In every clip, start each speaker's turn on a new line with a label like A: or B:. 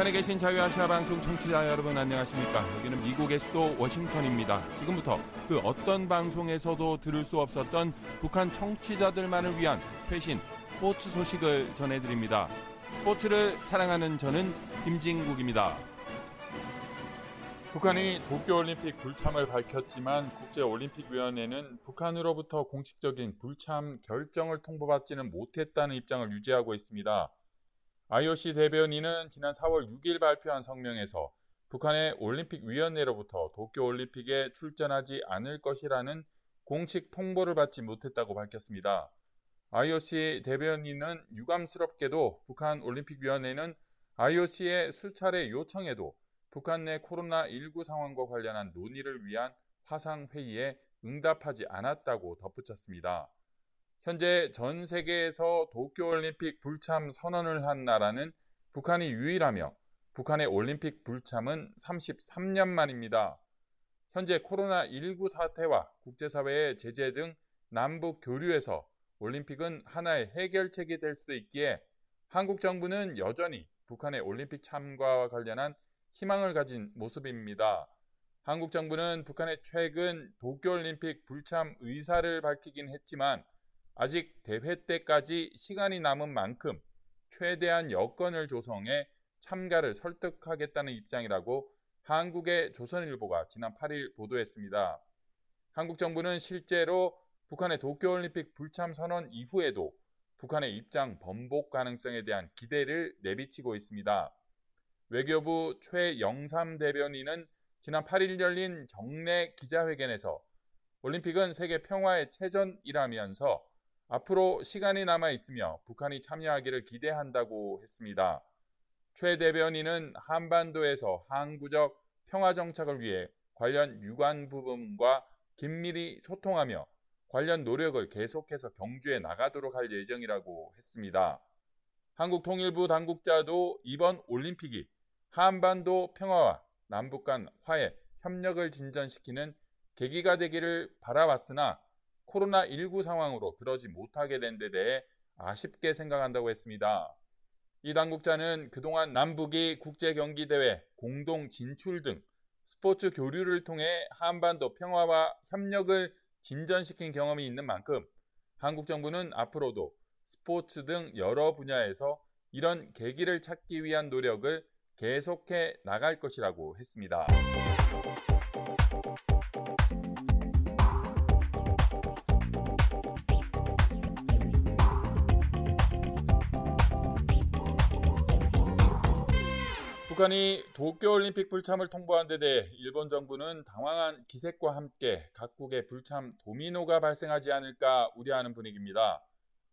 A: 북한에 계신 자유아시아 방송 청취자 여러분 안녕하십니까? 여기는 미국의 수도 워싱턴입니다. 지금부터 그 어떤 방송에서도 들을 수 없었던 북한 청취자들만을 위한 최신 스포츠 소식을 전해드립니다. 스포츠를 사랑하는 저는 김진국입니다.
B: 북한이 도쿄올림픽 불참을 밝혔지만 국제올림픽위원회는 북한으로부터 공식적인 불참 결정을 통보받지는 못했다는 입장을 유지하고 있습니다. IOC 대변인은 지난 4월 6일 발표한 성명에서 북한의 올림픽위원회로부터 도쿄올림픽에 출전하지 않을 것이라는 공식 통보를 받지 못했다고 밝혔습니다. IOC 대변인은 유감스럽게도 북한 올림픽위원회는 IOC의 수차례 요청에도 북한 내 코로나19 상황과 관련한 논의를 위한 화상회의에 응답하지 않았다고 덧붙였습니다. 현재 전 세계에서 도쿄올림픽 불참 선언을 한 나라는 북한이 유일하며 북한의 올림픽 불참은 33년 만입니다. 현재 코로나19 사태와 국제사회의 제재 등 남북 교류에서 올림픽은 하나의 해결책이 될 수도 있기에 한국 정부는 여전히 북한의 올림픽 참가와 관련한 희망을 가진 모습입니다. 한국 정부는 북한의 최근 도쿄올림픽 불참 의사를 밝히긴 했지만 아직 대회 때까지 시간이 남은 만큼 최대한 여건을 조성해 참가를 설득하겠다는 입장이라고 한국의 조선일보가 지난 8일 보도했습니다. 한국 정부는 실제로 북한의 도쿄올림픽 불참 선언 이후에도 북한의 입장 번복 가능성에 대한 기대를 내비치고 있습니다. 외교부 최영삼 대변인은 지난 8일 열린 정례 기자회견에서 올림픽은 세계 평화의 체전이라면서 앞으로 시간이 남아 있으며 북한이 참여하기를 기대한다고 했습니다. 최 대변인은 한반도에서 항구적 평화 정착을 위해 관련 유관 부분과 긴밀히 소통하며 관련 노력을 계속해서 경주해 나가도록 할 예정이라고 했습니다. 한국통일부 당국자도 이번 올림픽이 한반도 평화와 남북 간 화해, 협력을 진전시키는 계기가 되기를 바라왔으나 코로나19 상황으로 그러지 못하게 된 데 대해 아쉽게 생각한다고 했습니다. 이 당국자는 그동안 남북이 국제 경기 대회, 공동 진출 등 스포츠 교류를 통해 한반도 평화와 협력을 진전시킨 경험이 있는 만큼 한국 정부는 앞으로도 스포츠 등 여러 분야에서 이런 계기를 찾기 위한 노력을 계속해 나갈 것이라고 했습니다. 북한이 도쿄올림픽 불참을 통보한 데 대해 일본 정부는 당황한 기색과 함께 각국의 불참 도미노가 발생하지 않을까 우려하는 분위기입니다.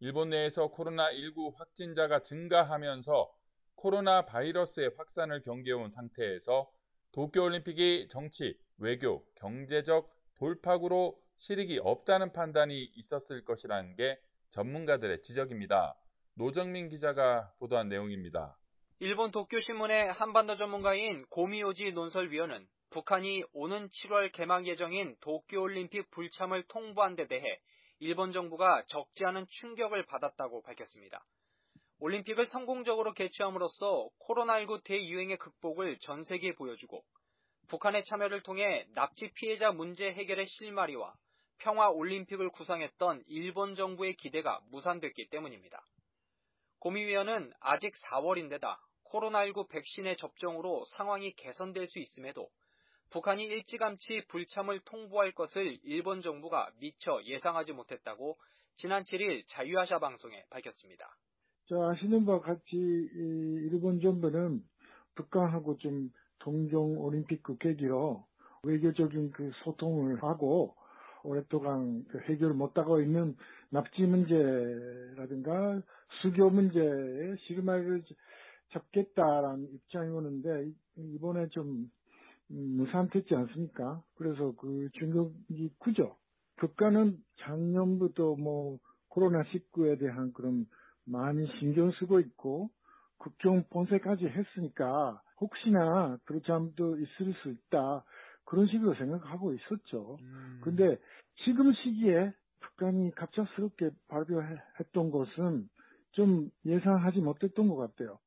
B: 일본 내에서 코로나19 확진자가 증가하면서 코로나 바이러스의 확산을 경계해온 상태에서 도쿄올림픽이 정치, 외교, 경제적 돌파구로 실익이 없다는 판단이 있었을 것이라는 게 전문가들의 지적입니다. 노정민 기자가 보도한 내용입니다.
C: 일본 도쿄신문의 한반도 전문가인 고미오지 논설위원은 북한이 오는 7월 개막 예정인 도쿄올림픽 불참을 통보한 데 대해 일본 정부가 적지 않은 충격을 받았다고 밝혔습니다. 올림픽을 성공적으로 개최함으로써 코로나19 대유행의 극복을 전 세계에 보여주고 북한의 참여를 통해 납치 피해자 문제 해결의 실마리와 평화 올림픽을 구상했던 일본 정부의 기대가 무산됐기 때문입니다. 고미위원은 아직 4월인데다 코로나19 백신의 접종으로 상황이 개선될 수 있음에도 북한이 일찌감치 불참을 통보할 것을 일본 정부가 미처 예상하지 못했다고 지난 7일 자유아시아 방송에 밝혔습니다.
D: 자, 아시는 바와 같이 일본 정부는 북한하고 좀 동경 올림픽 그 계기로 외교적인 그 소통을 하고 오랫동안 그 해결 못하고 있는 납치 문제라든가 수교 문제에 실마리를 잡겠다라는 입장이 오는데 이번에 좀 무산됐지 않습니까? 그래서 그 중국이 크죠. 국가는 작년부터 뭐 코로나 19에 대한 그런 많이 신경 쓰고 있고 국경 본세까지 했으니까 혹시나 그렇지않도 있을 수 있다 그런 식으로 생각하고 있었죠. 음. 근데 지금 시기에 북한이 갑작스럽게 발표했던 것은 좀 예상하지 못했던 것 같아요.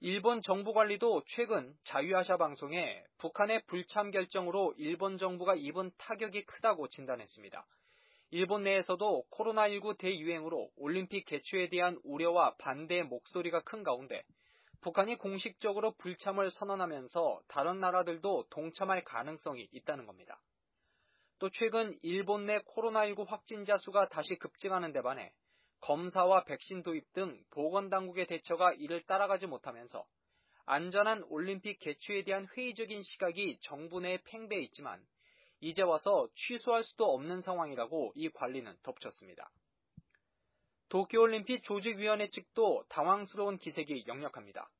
C: 일본 정부 관리도 최근 자유아시아 방송에 북한의 불참 결정으로 일본 정부가 입은 타격이 크다고 진단했습니다. 일본 내에서도 코로나19 대유행으로 올림픽 개최에 대한 우려와 반대의 목소리가 큰 가운데 북한이 공식적으로 불참을 선언하면서 다른 나라들도 동참할 가능성이 있다는 겁니다. 또 최근 일본 내 코로나19 확진자 수가 다시 급증하는 데 반해 검사와 백신 도입 등 보건당국의 대처가 이를 따라가지 못하면서 안전한 올림픽 개최에 대한 회의적인 시각이 정부 내에 팽배해 있지만 이제 와서 취소할 수도 없는 상황이라고 이 관리는 덧붙였습니다. 도쿄올림픽 조직위원회 측도 당황스러운 기색이 역력합니다.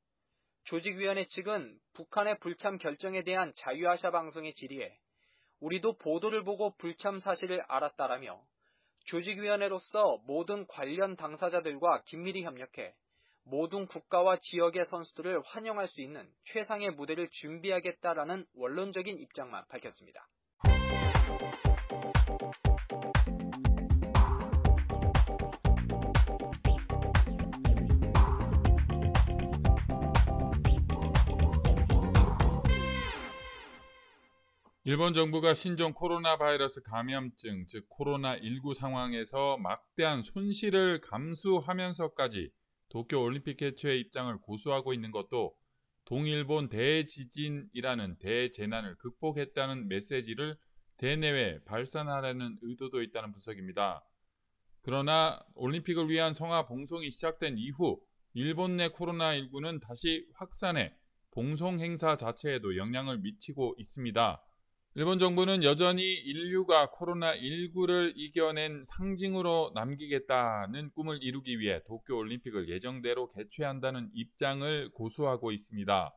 C: 조직위원회 측은 북한의 불참 결정에 대한 자유아시아 방송의 질의에 우리도 보도를 보고 불참 사실을 알았다라며 조직위원회로서 모든 관련 당사자들과 긴밀히 협력해 모든 국가와 지역의 선수들을 환영할 수 있는 최상의 무대를 준비하겠다라는 원론적인 입장만 밝혔습니다.
B: 일본 정부가 신종 코로나 바이러스 감염증, 즉 코로나19 상황에서 막대한 손실을 감수하면서까지 도쿄 올림픽 개최의 입장을 고수하고 있는 것도 동일본 대지진이라는 대재난을 극복했다는 메시지를 대내외 발산하려는 의도도 있다는 분석입니다. 그러나 올림픽을 위한 성화 봉송이 시작된 이후 일본 내 코로나19는 다시 확산해 봉송 행사 자체에도 영향을 미치고 있습니다. 일본 정부는 여전히 인류가 코로나19를 이겨낸 상징으로 남기겠다는 꿈을 이루기 위해 도쿄 올림픽을 예정대로 개최한다는 입장을 고수하고 있습니다.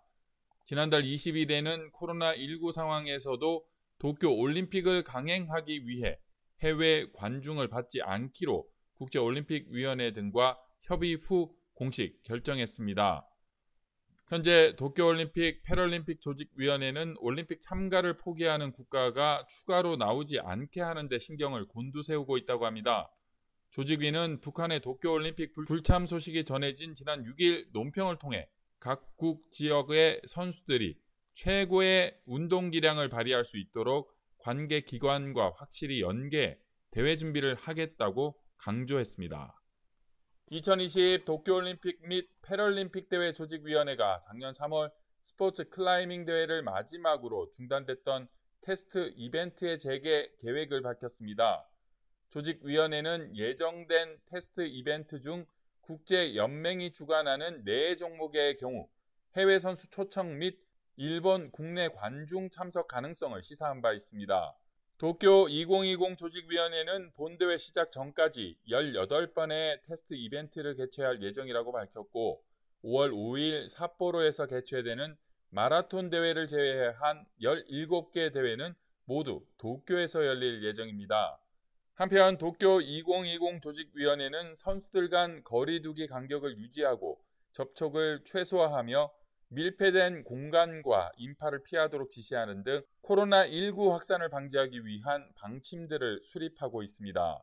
B: 지난달 20일에는 코로나19 상황에서도 도쿄 올림픽을 강행하기 위해 해외 관중을 받지 않기로 국제올림픽위원회 등과 협의 후 공식 결정했습니다. 현재 도쿄올림픽 패럴림픽 조직위원회는 올림픽 참가를 포기하는 국가가 추가로 나오지 않게 하는 데 신경을 곤두세우고 있다고 합니다. 조직위는 북한의 도쿄올림픽 불참 소식이 전해진 지난 6일 논평을 통해 각국 지역의 선수들이 최고의 운동 기량을 발휘할 수 있도록 관계 기관과 확실히 연계 대회 준비를 하겠다고 강조했습니다. 2020 도쿄올림픽 및 패럴림픽 대회 조직위원회가 작년 3월 스포츠 클라이밍 대회를 마지막으로 중단됐던 테스트 이벤트의 재개 계획을 밝혔습니다. 조직위원회는 예정된 테스트 이벤트 중 국제연맹이 주관하는 4종목의 경우 해외 선수 초청 및 일본 국내 관중 참석 가능성을 시사한 바 있습니다. 도쿄 2020 조직위원회는 본대회 시작 전까지 18번의 테스트 이벤트를 개최할 예정이라고 밝혔고 5월 5일 삿포로에서 개최되는 마라톤 대회를 제외한 17개 대회는 모두 도쿄에서 열릴 예정입니다. 한편 도쿄 2020 조직위원회는 선수들 간 거리두기 간격을 유지하고 접촉을 최소화하며 밀폐된 공간과 인파를 피하도록 지시하는 등 코로나19 확산을 방지하기 위한 방침들을 수립하고 있습니다.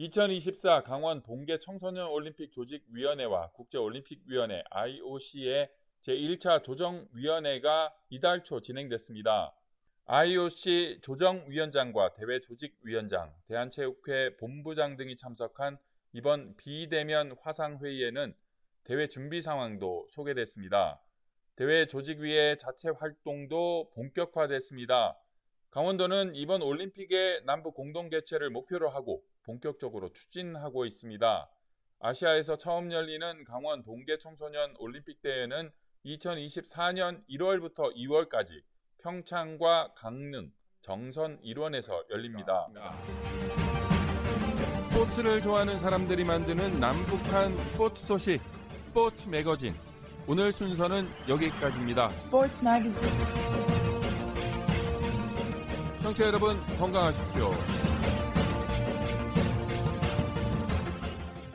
B: 2024 강원 동계 청소년 올림픽 조직위원회와 국제올림픽위원회 IOC의 제1차 조정위원회가 이달 초 진행됐습니다. IOC 조정위원장과 대회조직위원장, 대한체육회 본부장 등이 참석한 이번 비대면 화상회의에는 대회 준비 상황도 소개됐습니다. 대회 조직위의 자체 활동도 본격화됐습니다. 강원도는 이번 올림픽의 남북 공동 개최를 목표로 하고 본격적으로 추진하고 있습니다. 아시아에서 처음 열리는 강원 동계 청소년 올림픽 대회는 2024년 1월부터 2월까지 평창과 강릉, 정선 일원에서 열립니다.
A: 스포츠를 좋아하는 사람들이 만드는 남북한 스포츠 소식 스포츠 매거진 오늘 순서는 여기까지입니다.
E: 스포츠 매거진
A: 청취자 여러분 건강하십시오.